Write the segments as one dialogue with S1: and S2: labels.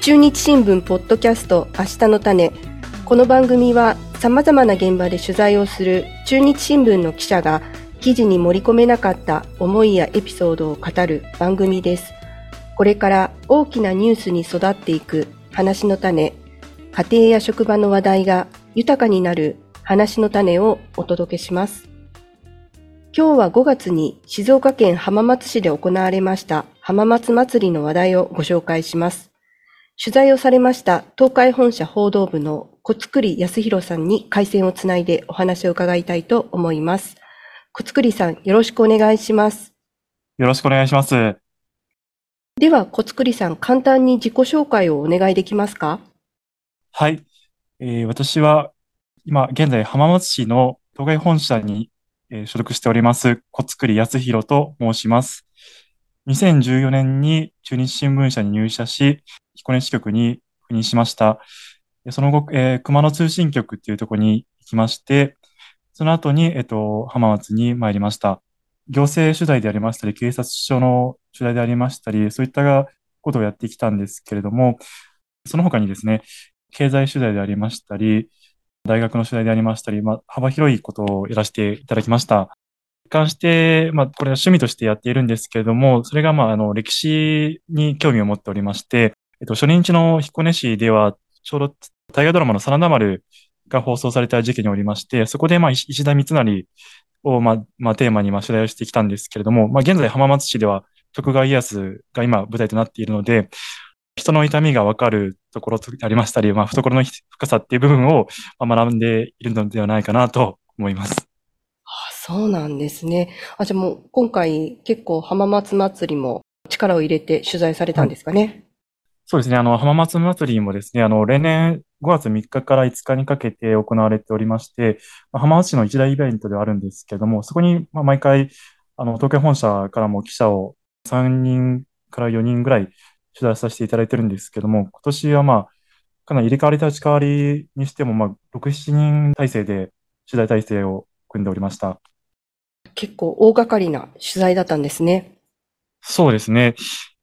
S1: 中日新聞ポッドキャスト明日の種この番組は様々な現場で取材をする中日新聞の記者が記事に盛り込めなかった思いやエピソードを語る番組です。これから大きなニュースに育っていく話の種、家庭や職場の話題が豊かになる話の種をお届けします。今日は5月に静岡県浜松市で行われました浜松祭りの話題をご紹介します。取材をされました東海本社報道部の小作康弘さんに回線をつないでお話を伺いたいと思います。小作さん、よろしくお願いします。
S2: よろしくお願いします。
S1: では、小作さん、簡単に自己紹介をお願いできますか？
S2: はい。えー、私は、今、現在、浜松市の東海本社に、えー、所属しております、小作康弘と申します。2014年に中日新聞社に入社し、彦根支局に赴任しました。その後、えー、熊野通信局っていうところに行きまして、その後に、えっと、浜松に参りました。行政取材でありましたり、警察署の取材でありましたり、そういったことをやってきたんですけれども、その他にですね、経済取材でありましたり、大学の取材でありましたり、まあ、幅広いことをやらせていただきました。一貫して、まあ、これは趣味としてやっているんですけれども、それが、まあ、あの、歴史に興味を持っておりまして、えっと、初任地の彦根市では、ちょうど大河ドラマの真田丸が放送された時期におりまして、そこで、まあ、石田三成を、まあ、まあ、テーマに、まあ、取材をしてきたんですけれども、まあ、現在浜松市では徳川家康が今舞台となっているので、人の痛みがわかるところでありましたり、まあ、懐の深さっていう部分を学んでいるのではないかなと思います。
S1: あそうなんですね。あ、じゃあもう今回結構浜松祭りも力を入れて取材されたんですかね？はい、
S2: そうですね。あの、浜松祭りもですね、あの、例年5月3日から5日にかけて行われておりまして、浜松市の一大イベントではあるんですけれども、そこに毎回、あの、東京本社からも記者を3人から4人ぐらい取材させていただいてるんですけども、今年はまあ、かなり入れ替わり立ち替わりにしても、まあ、6、7人体制で取材体制を組んでおりました。
S1: 結構大掛かりな取材だったんですね。
S2: そうですね。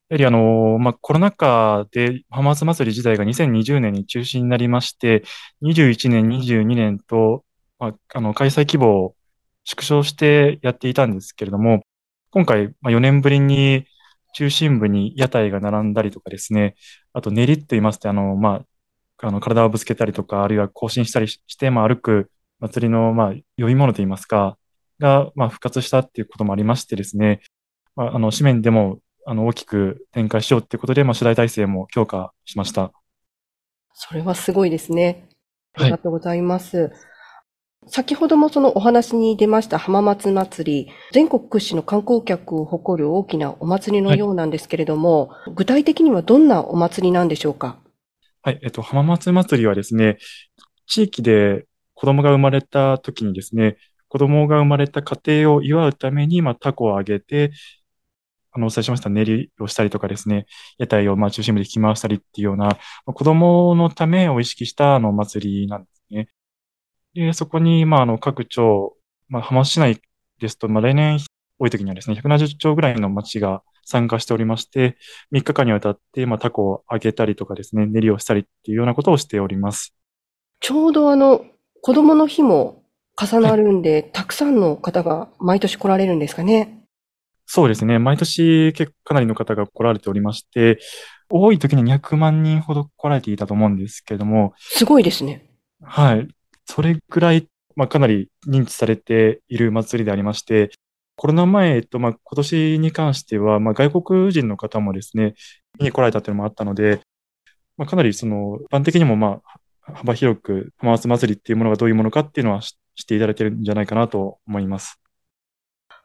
S2: やはりあの、まあ、コロナ禍で浜松祭り自体が2020年に中止になりまして、21年、22年と、まあ、あの、開催規模を縮小してやっていたんですけれども、今回、まあ、4年ぶりに中心部に屋台が並んだりとかですね、あと練りって言いますと、あの、まあ、あの、体をぶつけたりとか、あるいは更新したりして、まあ、歩く祭りの、まあ、良いものと言いますか、が、まあ、復活したっていうこともありましてですね、まあ、あの、紙面でもあの、大きく展開しようっていうことで、まあ、取材体制も強化しました。
S1: それはすごいですね。ありがとうございます。はい、先ほどもそのお話に出ました浜松祭り、全国屈指の観光客を誇る大きなお祭りのようなんですけれども、はい、具体的にはどんなお祭りなんでしょうか？
S2: はい、えっと、浜松祭りはですね、地域で子供が生まれた時にですね、子供が生まれた家庭を祝うために、まあ、タコをあげて、あの、お伝えしました練りをしたりとかですね、屋台をまあ中心部で引き回したりっていうような、まあ、子供のためを意識したあの祭りなんですね。で、そこに、まあ、あの、各町、まあ、浜松市内ですと、まあ、例年多い時にはですね、170町ぐらいの町が参加しておりまして、3日間にわたって、まあ、タコを揚げたりとかですね、練りをしたりっていうようなことをしております。
S1: ちょうどあの、子供の日も重なるんで、はい、たくさんの方が毎年来られるんですかね？
S2: そうですね。毎年結構かなりの方が来られておりまして、多い時に200万人ほど来られていたと思うんですけれども。
S1: すごいですね。
S2: はい。それぐらい、まあ、かなり認知されている祭りでありまして、コロナ前と、まあ、今年に関しては、まあ、外国人の方もですね、見に来られたというのもあったので、まあ、かなりその、一般的にもまあ、幅広く浜松祭りっていうものがどういうものかっていうのは知っていただいてるんじゃないかなと思います。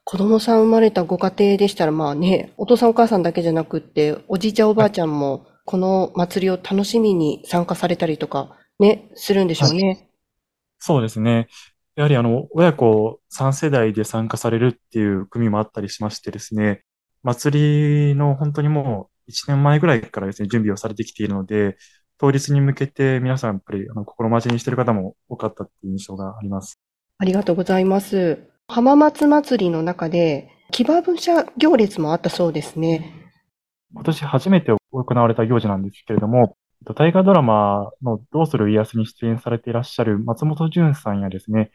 S1: 子供さん生まれたご家庭でしたら、まあね、お父さんお母さんだけじゃなくって、おじいちゃんおばあちゃんも、この祭りを楽しみに参加されたりとか、ね、するんでしょうね。はい、
S2: そうですね。やはりあの、親子3世代で参加されるっていう組もあったりしましてですね、祭りの本当にもう1年前ぐらいからですね、準備をされてきているので、当日に向けて皆さんやっぱりあの心待ちにしている方も多かったっていう印象があります。
S1: ありがとうございます。浜松祭りの中で騎馬武者行列もあったそうですね。
S2: 今年初めて行われた行事なんですけれども、大河ドラマのどうする家康に出演されていらっしゃる松本潤さんやですね、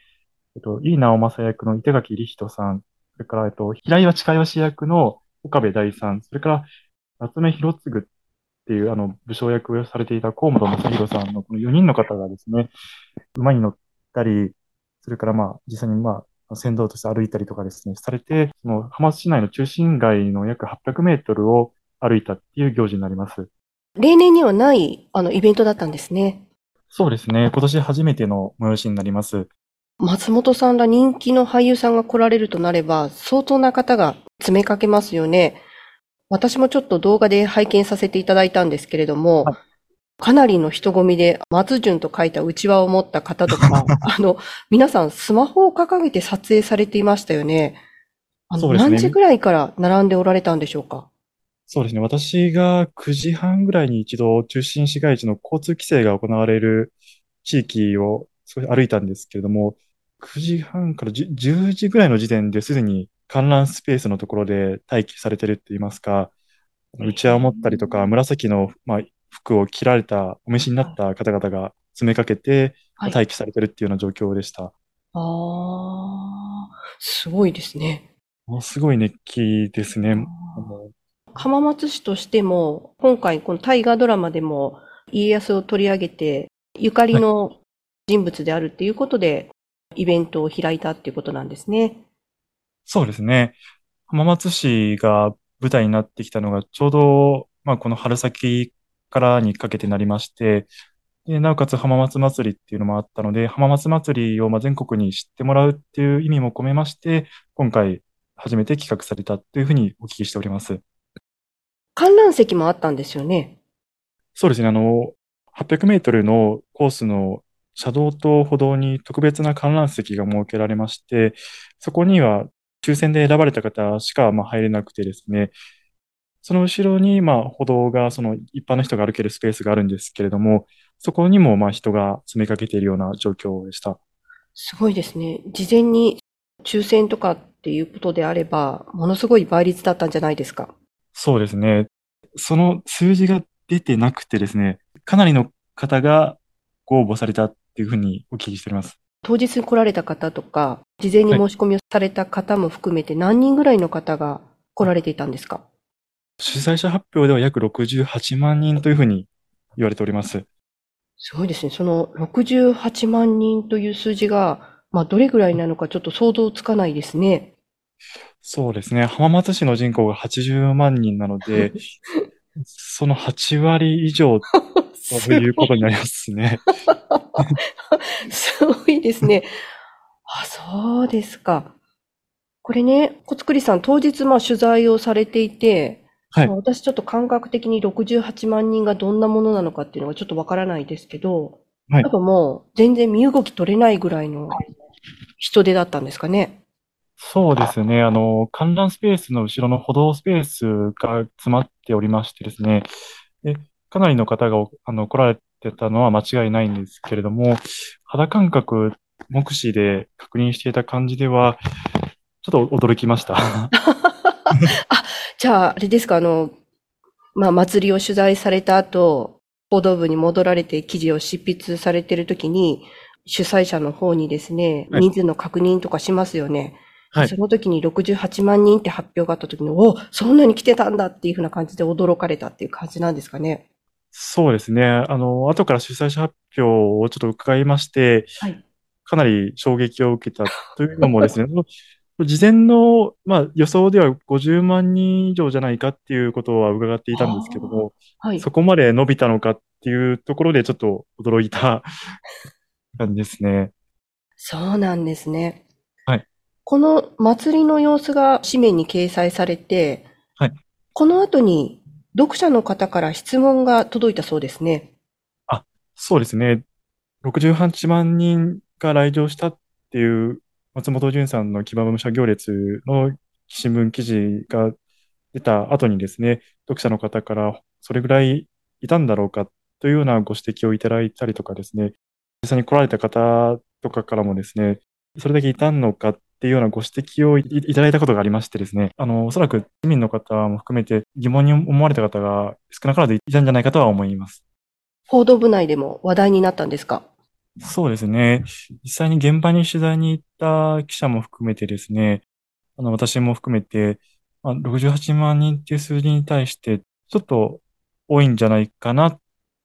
S2: えっと、井伊直政役の板垣理人さん、それから、えっと、平岩近吉役の岡部大さん、それから、夏目広次っていう、あの、武将役をされていた河本正宏さんのこの4人の方がですね、馬に乗ったり、それからまあ、実際にまあ、先導として歩いたりとかですね、されて、その浜松市内の中心街の約800メートルを歩いたっていう行事になります。
S1: 例年にはない、あの、イベントだったんですね。
S2: そうですね。今年初めての催しになります。
S1: 松本さんら人気の俳優さんが来られるとなれば、相当な方が詰めかけますよね。私もちょっと動画で拝見させていただいたんですけれども、はい、かなりの人混みで、松潤と書いた内輪を持った方とか、あの、皆さんスマホを掲げて撮影されていましたよね。あの、ね、何時ぐらいから並んでおられたんでしょうか？
S2: そうですね。私が9時半ぐらいに一度中心市街地の交通規制が行われる地域を少し歩いたんですけれども、9時半から10時ぐらいの時点ですでに観覧スペースのところで待機されてるって言いますか、うちわを持ったりとか、紫の、まあ、服を着られた、お召しになった方々が詰めかけて、待機されてるっていうような状況でした。はい、
S1: ああ、すごいですね。
S2: ものすごい熱気ですね。
S1: 浜松市としても、今回この大河ドラマでも家康を取り上げて、ゆかりの人物であるっていうことで、イベントを開いたっていうことなんですね。
S2: そうですね。浜松市が舞台になってきたのが、ちょうど、まあ、この春先からにかけてなりまして、でなおかつ浜松祭りっていうのもあったので、浜松祭りをま全国に知ってもらうっていう意味も込めまして、今回初めて企画されたというふうにお聞きしております。
S1: 観覧席もあったんですよね。
S2: そうですね。あの、800メートルのコースの車道と歩道に特別な観覧席が設けられまして、そこには抽選で選ばれた方しかま入れなくてですね、その後ろにま歩道が、その一般の人が歩けるスペースがあるんですけれども、そこにもま人が詰めかけているような状況でした。
S1: すごいですね。事前に抽選とかっていうことであれば、ものすごい倍率だったんじゃないですか。
S2: そうですね。その数字が出てなくてですね、かなりの方がご応募されたっていうふうにお聞きしております。
S1: 当日に来られた方とか、事前に申し込みをされた方も含めて何人ぐらいの方が来られていたんですか？
S2: 主催者発表では約68万人というふうに言われております。
S1: すごいですね。その68万人という数字が、まあ、どれぐらいなのかちょっと想像つかないですね。
S2: そうですね。浜松市の人口が80万人なので、その8割以上ということになりますね。
S1: すごいですね。あ、そうですか。これね、小つくりさん、当日まあ取材をされていて、はい、私ちょっと感覚的に68万人がどんなものなのかっていうのがちょっとわからないですけど、はい、多分もう全然身動き取れないぐらいの人手だったんですかね。
S2: そうですね。あの、観覧スペースの後ろの歩道スペースが詰まっておりましてですね、でかなりの方があの来られてたのは間違いないんですけれども、肌感覚、目視で確認していた感じでは、ちょっと驚きました。あ、
S1: じゃあ、あれですか、あの、まあ、祭りを取材された後、報道部に戻られて記事を執筆されてるときに、主催者の方にですね、人数の確認とかしますよね。はい、その時に68万人って発表があった時に、おそんなに来てたんだっていうふうな感じで驚かれたっていう感じなんですかね？
S2: そうですね。あの、後から主催者発表をちょっと伺いまして、はい、かなり衝撃を受けたというのもですね、事前の、まあ、予想では50万人以上じゃないかっていうことは伺っていたんですけども、はい、そこまで伸びたのかっていうところでちょっと驚いた 感じですね。
S1: そうなんですね。
S2: はい。
S1: この祭りの様子が紙面に掲載されて、
S2: はい。
S1: この後に読者の方から質問が届いたそうですね。
S2: あ、そうですね。68万人が来場したっていう松本潤さんの騎馬武者行列の新聞記事が出た後にですね、読者の方からそれぐらいいたんだろうかっというようなご指摘をいただいたりとかですね、実際に来られた方とかからもですね、それだけいたのかっていうようなご指摘をいただいたことがありましてですね、あの、おそらく市民の方も含めて疑問に思われた方が少なからずいたんじゃないかとは思います。
S1: 報道部内でも話題になったんですか？
S2: そうですね。実際に現場に取材に行った記者も含めてですね、あの、私も含めて、まあ、68万人っていう数字に対して、ちょっと多いんじゃないかな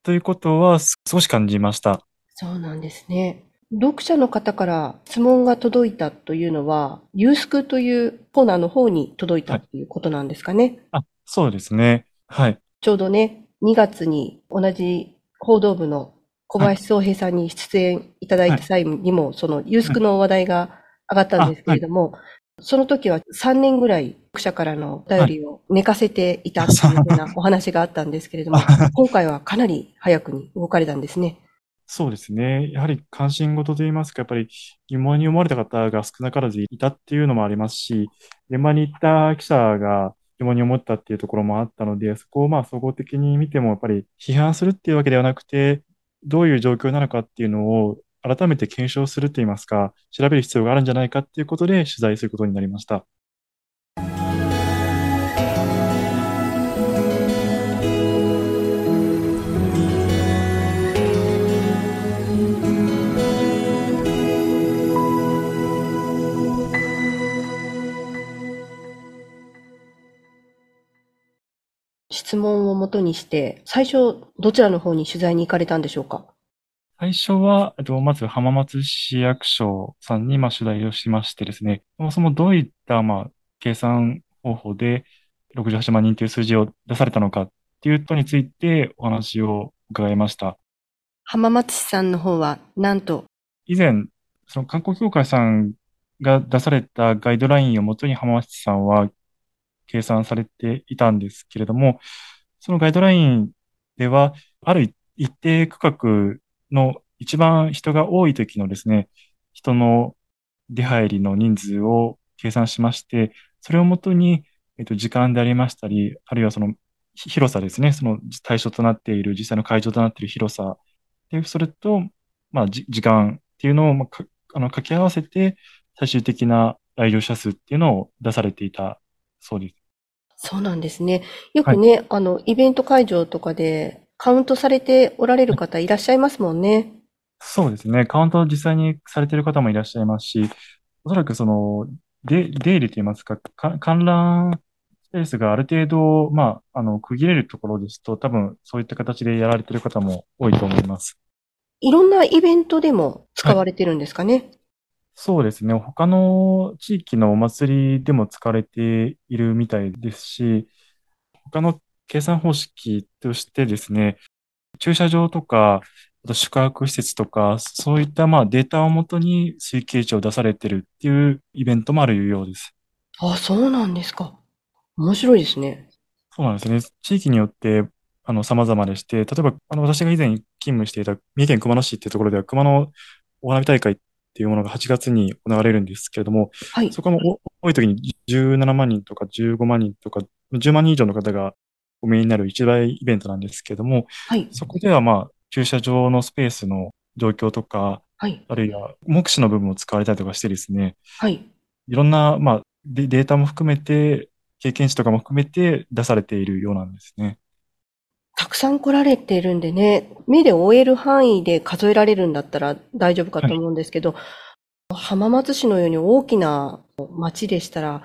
S2: ということは少し感じました。
S1: そうなんですね。読者の方から質問が届いたというのは、ユースクというコーナーの方に届いたということなんですかね。
S2: はい、あ、そうですね。はい。
S1: ちょうどね、2月に同じ報道部の小林宗平さんに出演いただいた際にも、そのユースクの話題が上がったんですけれども、その時は3年ぐらい読者からのお便りを寝かせていたというようなお話があったんですけれども、今回はかなり早くに動かれたんですね。
S2: そうですね。やはり関心事といいますか、やっぱり疑問に思われた方が少なからずいたっていうのもありますし、現場に行った記者が疑問に思ったっていうところもあったので、そこをまあ総合的に見てもやっぱり批判するっていうわけではなくて、どういう状況なのかっていうのを改めて検証するといいますか、調べる必要があるんじゃないかっていうことで取材することになりました。
S1: 質問をもとにして、最初、どちらの方に取材に行かれたんでしょうか？
S2: 最初は、えっと、まず浜松市役所さんに、まあ、取材をしましてですね、そもそもどういった、まあ、計算方法で68万人という数字を出されたのかっていうことについてお話を伺いました。
S1: 浜松市さんの方は、なんと？
S2: 以前、その観光協会さんが出されたガイドラインをもとに浜松市さんは計算されていたんですけれども、そのガイドラインでは、ある一定区画の一番人が多い時のですね、人の出入りの人数を計算しまして、それをもとに、えっと、時間でありましたり、あるいはその広さですね、その対象となっている、実際の会場となっている広さ、で、それと、まあ、時間っていうのを、まあ、あの掛け合わせて、最終的な来場者数っていうのを出されていたそうです。
S1: そうなんですね。よくね、はい、あの、イベント会場とかでカウントされておられる方いらっしゃいますもんね。
S2: そうですね。カウント実際にされている方もいらっしゃいますし、おそらくその、で、出入りといいますか、か観覧スペースがある程度、まあ、あの、区切れるところですと、多分そういった形でやられている方も多いと思います。
S1: いろんなイベントでも使われてるんですかね。はい、
S2: そうですね。他の地域のお祭りでも使われているみたいですし、他の計算方式としてですね、駐車場とか、あと宿泊施設とか、そういったまあデータをもとに推計値を出されてるっていうイベントもあるようです。
S1: あ、そうなんですか。面白いですね。
S2: そうなんですね。地域によって、あの、様々でして、例えば、あの、私が以前勤務していた三重県熊野市っていうところでは、熊野お花火大会っていうものが8月に行われるんですけれども、はい、そこも多い時に17万人とか15万人とか10万人以上の方がお見えになる一大イベントなんですけども、はい、そこではまあ、駐車場のスペースの状況とか、はい、あるいは目視の部分を使われたりとかしてですね、はい、いろんな、まあ、データも含めて、経験値とかも含めて出されているようなんですね。
S1: たくさん来られてるんでね、目で追える範囲で数えられるんだったら大丈夫かと思うんですけど、はい、浜松市のように大きな町でしたら、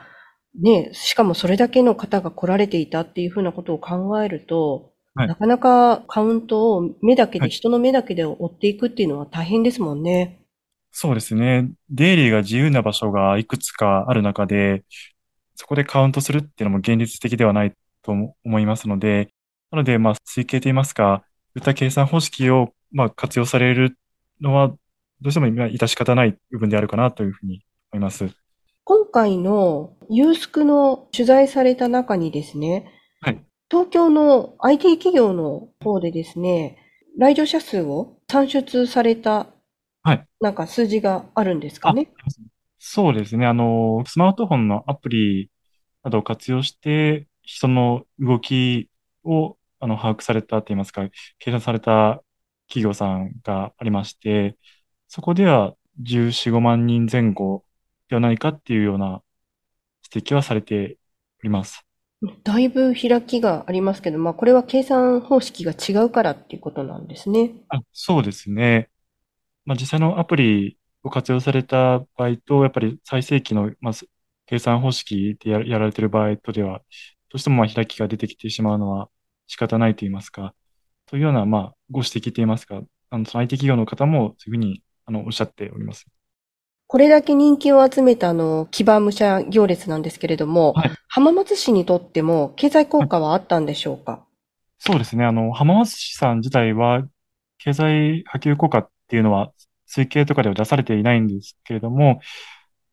S1: ね、しかもそれだけの方が来られていたっていうふうなことを考えると、はい、なかなかカウントを目だけで、はい、人の目だけで追っていくっていうのは大変ですもんね。
S2: そうですね。出入りが自由な場所がいくつかある中で、そこでカウントするっていうのも現実的ではないと思いますので、なので、まあ、推計といいますか、そういった計算方式を、まあ、活用されるのは、どうしても今、致し方ない部分であるかなというふうに思います。
S1: 今回のユースクの取材された中にですね、はい、東京の IT 企業の方でですね、来場者数を算出された、はい、なんか数字があるんですかね？
S2: そうですね。あの、スマートフォンのアプリなどを活用して、人の動きをあの、把握されたと言いますか、計算された企業さんがありまして、そこでは14、5万人前後ではないかっていうような指摘はされております。
S1: だいぶ開きがありますけど、まあ、これは計算方式が違うからっていうことなんですね。
S2: あ、そうですね。まあ、実際のアプリを活用された場合と、やっぱり最盛期の、まあ、計算方式でやられている場合とでは、どうしてもまあ開きが出てきてしまうのは仕方ないと言いますか、というような、まあ、ご指摘と言いますか、あの、その IT 企業の方もそういうふうに、あの、おっしゃっております。
S1: これだけ人気を集めたあの、騎馬武者行列なんですけれども、はい、浜松市にとっても経済効果はあったんでしょうか、はい、
S2: そうですね。あの、浜松市さん自体は、経済波及効果っていうのは、推計とかでは出されていないんですけれども、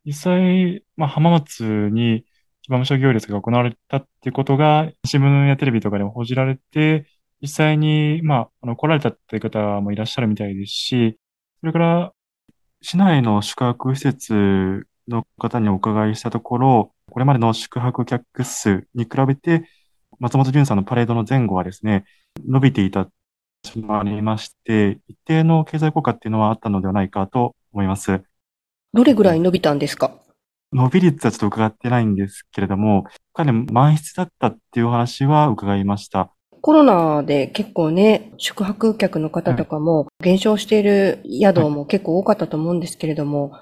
S2: 実際、まあ、浜松に騎馬武者行列が行われたっていうことが、新聞やテレビとかでも報じられて、実際に、まあ、あの、来られたっていう方もいらっしゃるみたいですし、それから、市内の宿泊施設の方にお伺いしたところ、これまでの宿泊客数に比べて、松本潤さんのパレードの前後はですね、伸びていたもありまして、一定の経済効果っていうのはあったのではないかと思います。
S1: どれぐらい伸びたんですか？
S2: 伸び率はちょっと伺ってないんですけれども、かなり満室だったっていうお話は伺いました。
S1: コロナで結構ね、宿泊客の方とかも減少している宿も結構多かったと思うんですけれども、はい、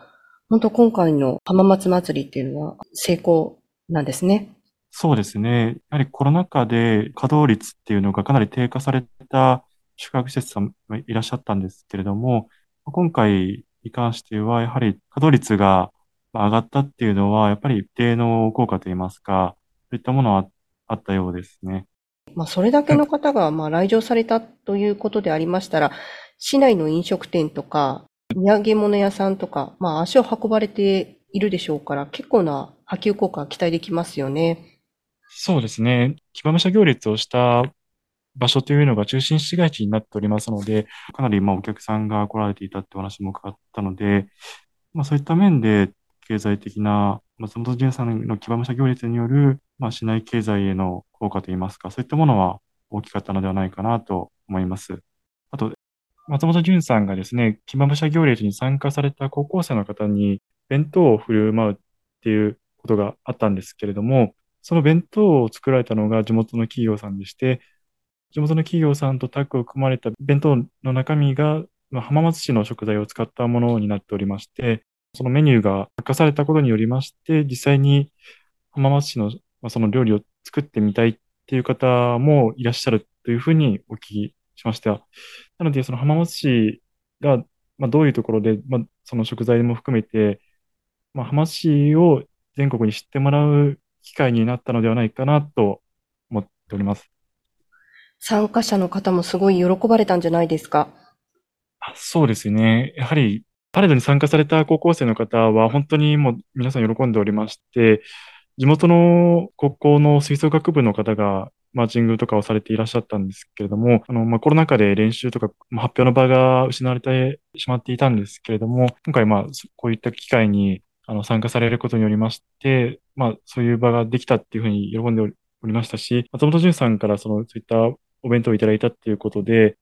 S1: 本当今回の浜松祭りっていうのは成功なんですね。
S2: そうですね。やはりコロナ禍で稼働率っていうのがかなり低下された宿泊施設さんがいらっしゃったんですけれども、今回に関しては、やはり稼働率が上がったっていうのは、やっぱり一定の効果といいますか、そういったものはあったようですね。
S1: まあ、それだけの方が、まあ、来場されたということでありましたら、市内の飲食店とか、土産物屋さんとか、まあ、足を運ばれているでしょうから、結構な波及効果が期待できますよね。
S2: そうですね。騎馬武者行列をした場所というのが中心市街地になっておりますので、かなりまあお客さんが来られていたってお話も伺ったので、まあそういった面で経済的な松本潤さんの騎馬武者行列による、まあ、市内経済への効果といいますか、そういったものは大きかったのではないかなと思います。あと、松本潤さんがですね、騎馬武者行列に参加された高校生の方に弁当を振る舞うっていうことがあったんですけれども、その弁当を作られたのが地元の企業さんでして、地元の企業さんとタッグを組まれた弁当の中身が、まあ、浜松市の食材を使ったものになっておりまして、そのメニューが明かされたことによりまして、実際に浜松市の、まあ、その料理を作ってみたいっていう方もいらっしゃるというふうにお聞きしました。なので、その浜松市が、まあ、どういうところで、まあ、その食材も含めて、まあ、浜松市を全国に知ってもらう機会になったのではないかなと思っております。
S1: 参加者の方もすごい喜ばれたんじゃないですか？
S2: そうですね。やはり、パレードに参加された高校生の方は、本当にもう皆さん喜んでおりまして、地元の高校の吹奏楽部の方が、マーチングとかをされていらっしゃったんですけれども、あの、まあ、コロナ禍で練習とか、発表の場が失われてしまっていたんですけれども、今回、まあ、こういった機会に、あの、参加されることによりまして、まあ、そういう場ができたっていうふうに喜んでおりましたし、松本潤さんからその、そういったお弁当をいただいたっていうことで、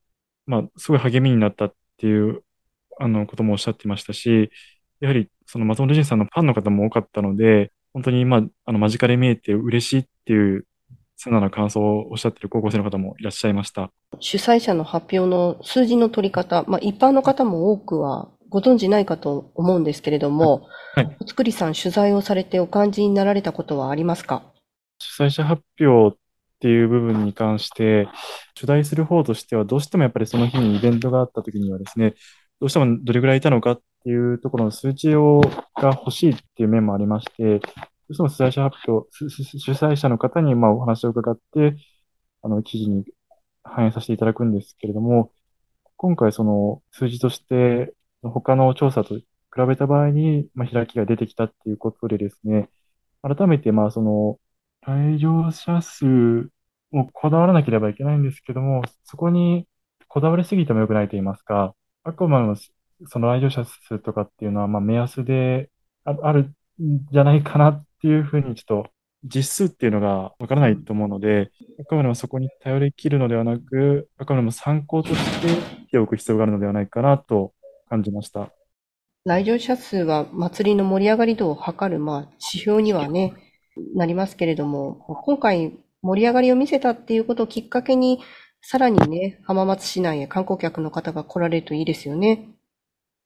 S2: まあ、すごい励みになったっていう、あの、こともおっしゃってましたし、やはり、その松本潤さんのファンの方も多かったので、本当に、まあ、あの、間近で見えて嬉しいっていう、素直な感想をおっしゃってる高校生の方もいらっしゃいました。
S1: 主催者の発表の数字の取り方、まあ、一般の方も多くはご存知ないかと思うんですけれども、はい。おつくりさん取材をされてお感じになられたことはありますか？
S2: 主催者発表っていう部分に関して、取材する方としては、どうしてもやっぱりその日にイベントがあった時にはですね、どうしてもどれぐらいいたのかっていうところの数値をが欲しいっていう面もありまして、どうしても主催者発表、主催者の方にまあお話を伺って、あの、記事に反映させていただくんですけれども、今回その数字として他の調査と比べた場合に、まあ、開きが出てきたっていうことでですね、改めてまあその来場者数もこだわらなければいけないんですけども、そこにこだわりすぎても良くないと言いますか、あくまでもその来場者数とかっていうのは、まあ目安であるんじゃないかなっていうふうにちょっと実数っていうのがわからないと思うので、あくまでもそこに頼り切るのではなく、あくまでも参考としてしておく必要があるのではないかなと感じました。
S1: 来場者数は祭りの盛り上がり度を測る、まあ、指標にはね、なりますけれども、今回盛り上がりを見せたっていうことをきっかけに、さらにね、浜松市内へ観光客の方が来られるといいですよね。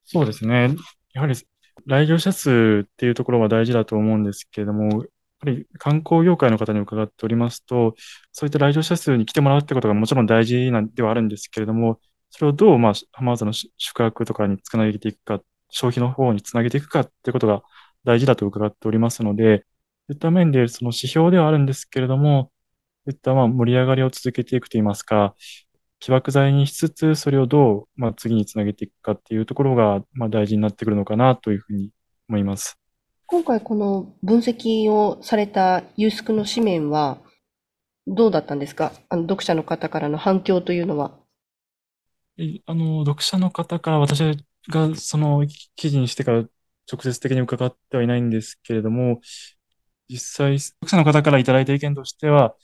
S2: そうですね。やはり来場者数っていうところは大事だと思うんですけれども、やっぱり観光業界の方に伺っておりますと、そういった来場者数に来てもらうってことがもちろん大事なんではあるんですけれども、それをどう、まあ、浜松の宿泊とかにつなげていくか、消費の方につなげていくかっていうことが大事だと伺っておりますので、そういった面でその指標ではあるんですけれども、いったまあ盛り上がりを続けていくといいますか、起爆剤にしつつ、それをどう、まあ、次につなげていくかっていうところが、まあ、大事になってくるのかなというふうに思います。
S1: 今回この分析をされたユースクの紙面は、どうだったんですか？あの読者の方からの反響というのは。
S2: あの、読者の方から私がその記事にしてから直接的に伺ってはいないんですけれども、実際、読者の方からいただいた意見としては、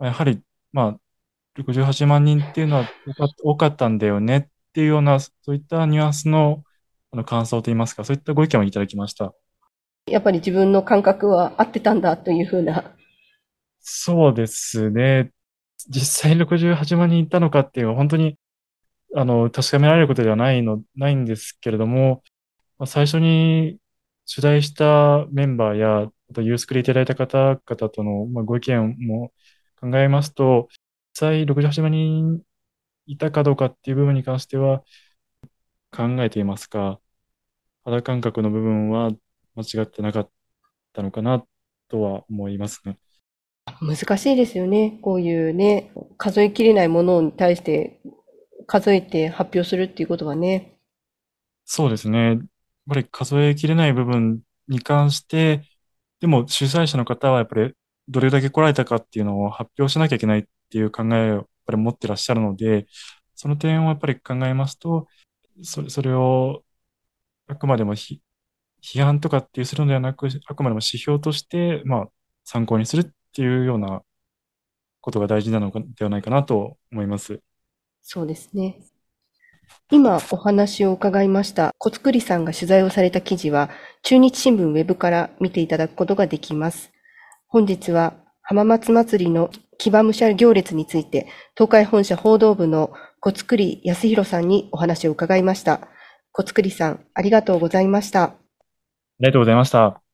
S2: やはり、まあ、68万人っていうのは多かったんだよねっていうような、そういったニュアンスのあの感想といいますか、そういったご意見をいただきました。
S1: やっぱり自分の感覚は合ってたんだというふうな。
S2: そうですね。実際68万人いたのかっていうのは本当にあの確かめられることではないの、ないんですけれども、まあ、最初に取材したメンバーや、あとユースクでいただいた方々との、まあ、ご意見も考えますと、際68万人いたかどうかっていう部分に関しては考えていますか、肌感覚の部分は間違ってなかったのかなとは思いますね。
S1: 難しいですよね。こういうね、数えきれないものに対して数えて発表するっていうことはね。
S2: そうですね。やっぱり数えきれない部分に関して、でも主催者の方はやっぱりどれだけ来られたかっていうのを発表しなきゃいけないっていう考えをやっぱり持ってらっしゃるので、その点をやっぱり考えますと、それそれをあくまでも批判とかっていうするのではなく、あくまでも指標として、まあ、参考にするっていうようなことが大事なのではないかなと思います。
S1: そうですね。今お話を伺いました小作さんが取材をされた記事は中日新聞ウェブから見ていただくことができます。本日は浜松祭りの騎馬武者行列について、東海本社報道部の小作康弘さんにお話を伺いました。小作さん、ありがとうございました。あ
S2: りがとうございました。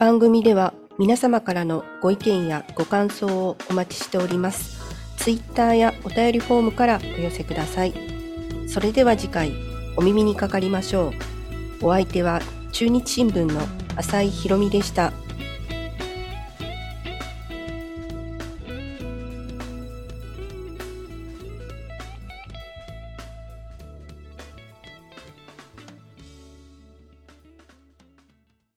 S1: 番組では皆様からのご意見やご感想をお待ちしております。ツイッターやお便りフォームからお寄せください。それでは次回お耳にかかりましょう。お相手は中日新聞の浅井博美でした。